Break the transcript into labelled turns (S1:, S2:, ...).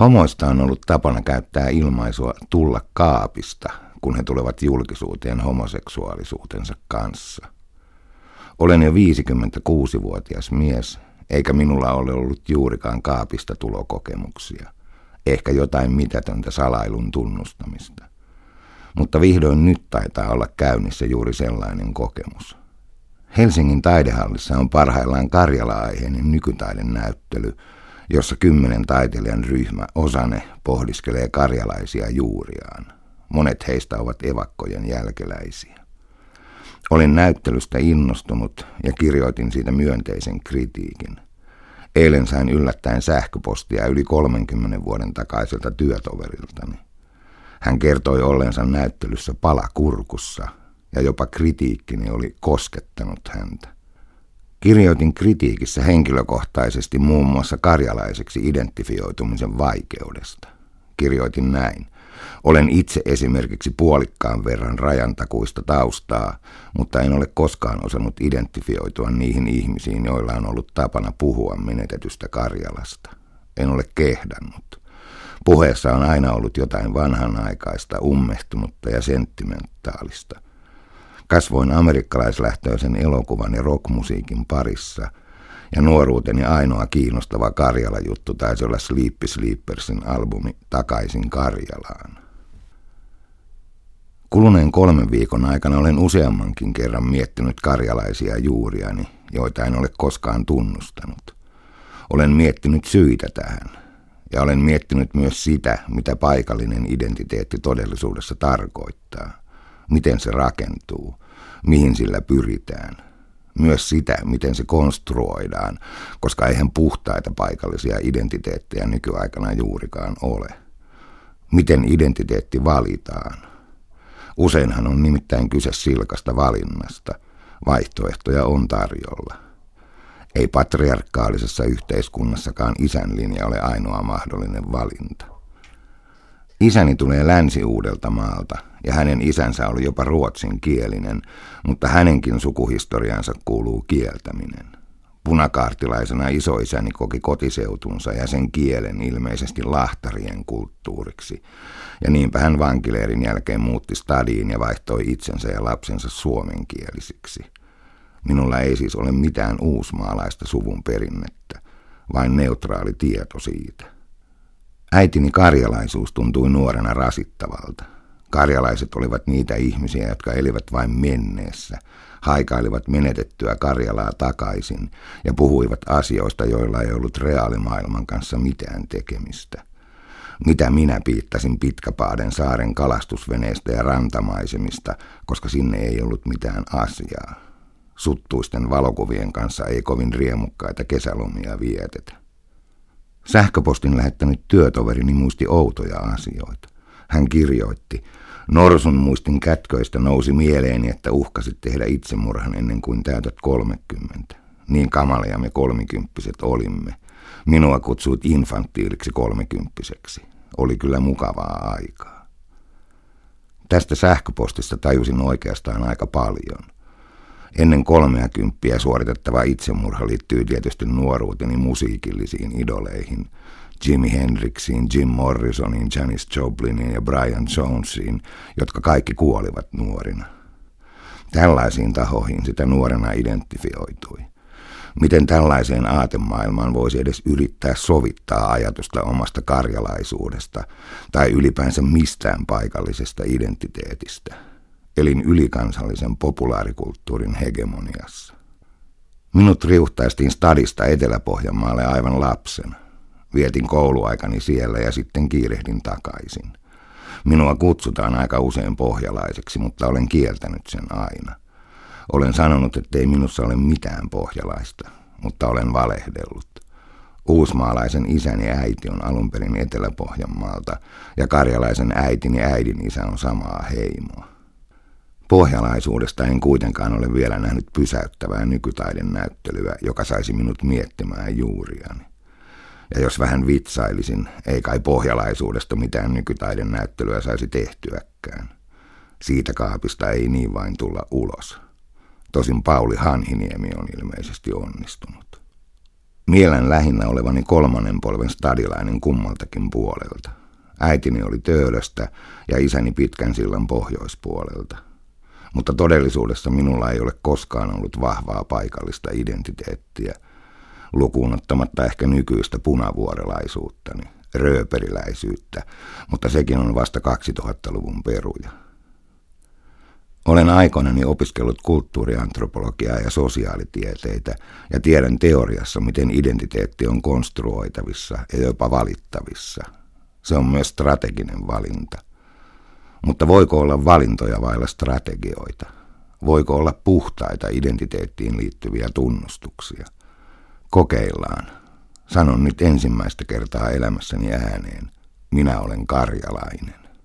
S1: Homoista on ollut tapana käyttää ilmaisua tulla kaapista, kun he tulevat julkisuuteen homoseksuaalisuutensa kanssa. Olen jo 56-vuotias mies, eikä minulla ole ollut juurikaan kaapista tulokokemuksia. Ehkä jotain mitätöntä salailun tunnustamista. Mutta vihdoin nyt taitaa olla käynnissä juuri sellainen kokemus. Helsingin taidehallissa on parhaillaan Karjala-aiheinen nykytaiden näyttely, jossa kymmenen taiteilijan ryhmä osane pohdiskelee karjalaisia juuriaan. Monet heistä ovat evakkojen jälkeläisiä. Olin näyttelystä innostunut ja kirjoitin siitä myönteisen kritiikin. Eilen sain yllättäen sähköpostia yli 30 vuoden takaiselta työtoveriltani. Hän kertoi ollensa näyttelyssä pala kurkussa ja jopa kritiikkini oli koskettanut häntä. Kirjoitin kritiikissä henkilökohtaisesti muun muassa karjalaiseksi identifioitumisen vaikeudesta. Kirjoitin näin. Olen itse esimerkiksi puolikkaan verran rajantakuista taustaa, mutta en ole koskaan osannut identifioitua niihin ihmisiin, joilla on ollut tapana puhua menetetystä Karjalasta. En ole kehdannut. Puheessa on aina ollut jotain vanhanaikaista, ummehtunutta ja sentimentaalista. Kasvoin amerikkalaislähtöisen elokuvan ja rockmusiikin parissa, ja nuoruuteni ainoa kiinnostava Karjala-juttu taisi olla Sleepy Sleepersin albumi Takaisin Karjalaan. Kuluneen kolmen viikon aikana olen useammankin kerran miettinyt karjalaisia juuriani, joita en ole koskaan tunnustanut. Olen miettinyt syitä tähän, ja olen miettinyt myös sitä, mitä paikallinen identiteetti todellisuudessa tarkoittaa, miten se rakentuu, mihin sillä pyritään. Myös sitä, miten se konstruoidaan, koska eihän puhtaita paikallisia identiteettejä nykyaikana juurikaan ole. Miten identiteetti valitaan? Useinhan on nimittäin kyse silkasta valinnasta. Vaihtoehtoja on tarjolla. Ei patriarkaalisessa yhteiskunnassakaan isän linja ole ainoa mahdollinen valinta. Isäni tulee länsi-uudelta maalta ja hänen isänsä oli jopa ruotsinkielinen, mutta hänenkin sukuhistoriansa kuuluu kieltäminen. Punakaartilaisena isoisäni koki kotiseutunsa ja sen kielen ilmeisesti lahtarien kulttuuriksi. Ja niinpä hän vankileirin jälkeen muutti stadiin ja vaihtoi itsensä ja lapsensa suomenkielisiksi. Minulla ei siis ole mitään uusmaalaista suvun perinnettä, vain neutraali tieto siitä. Äitini karjalaisuus tuntui nuorena rasittavalta. Karjalaiset olivat niitä ihmisiä, jotka elivät vain menneessä, haikailivat menetettyä Karjalaa takaisin ja puhuivat asioista, joilla ei ollut reaalimaailman kanssa mitään tekemistä. Mitä minä piittasin Pitkäpaaden saaren kalastusveneestä ja rantamaisemista, koska sinne ei ollut mitään asiaa. Suttuisten valokuvien kanssa ei kovin riemukkaita kesälomia vietetä. Sähköpostin lähettänyt työtoverini muisti outoja asioita. Hän kirjoitti, Norsun muistin kätköistä nousi mieleeni, että uhkasit tehdä itsemurhan ennen kuin täytät 30. Niin kamalia me kolmikymppiset olimme. Minua kutsuit infantiiliksi kolmekymppiseksi. Oli kyllä mukavaa aikaa. Tästä sähköpostista tajusin oikeastaan aika paljon. Ennen kolmeakymppiä suoritettava itsemurha liittyy tietysti nuoruuteni musiikillisiin idoleihin – Jimi Hendrixiin, Jim Morrisoniin, Janis Jopliniin ja Brian Jonesiin, jotka kaikki kuolivat nuorina. Tällaisiin tahoihin sitä nuorena identifioitui. Miten tällaiseen aatemaailmaan voisi edes yrittää sovittaa ajatusta omasta karjalaisuudesta tai ylipäänsä mistään paikallisesta identiteetistä? Elin ylikansallisen populaarikulttuurin hegemoniassa. Minut riuhtaistiin stadista Etelä-Pohjanmaalle aivan lapsena. Vietin kouluaikani siellä ja sitten kiirehdin takaisin. Minua kutsutaan aika usein pohjalaiseksi, mutta olen kieltänyt sen aina. Olen sanonut, ettei minussa ole mitään pohjalaista, mutta olen valehdellut. Uusmaalaisen isäni äiti on alun perin Etelä-Pohjanmaalta ja karjalaisen äitini äidin isä on samaa heimoa. Pohjalaisuudesta en kuitenkaan ole vielä nähnyt pysäyttävää nykytaiden näyttelyä, joka saisi minut miettimään juuriani. Ja jos vähän vitsailisin, ei kai pohjalaisuudesta mitään nykytaiden näyttelyä saisi tehtyäkään. Siitä kaapista ei niin vain tulla ulos. Tosin Pauli Hanhiniemi on ilmeisesti onnistunut. Mielen lähinnä olevani kolmannen polven stadilainen kummaltakin puolelta. Äitini oli Töölöstä ja isäni pitkän sillan pohjoispuolelta. Mutta todellisuudessa minulla ei ole koskaan ollut vahvaa paikallista identiteettiä, lukuun ottamatta ehkä nykyistä punavuorelaisuuttani, rööperiläisyyttä, mutta sekin on vasta 2000-luvun peruja. Olen aikoinani opiskellut kulttuuriantropologiaa ja sosiaalitieteitä ja tiedän teoriassa, miten identiteetti on konstruoitavissa ja jopa valittavissa. Se on myös strateginen valinta. Mutta voiko olla valintoja vailla strategioita? Voiko olla puhtaita identiteettiin liittyviä tunnustuksia? Kokeillaan. Sanon nyt ensimmäistä kertaa elämässäni ääneen. Minä olen karjalainen.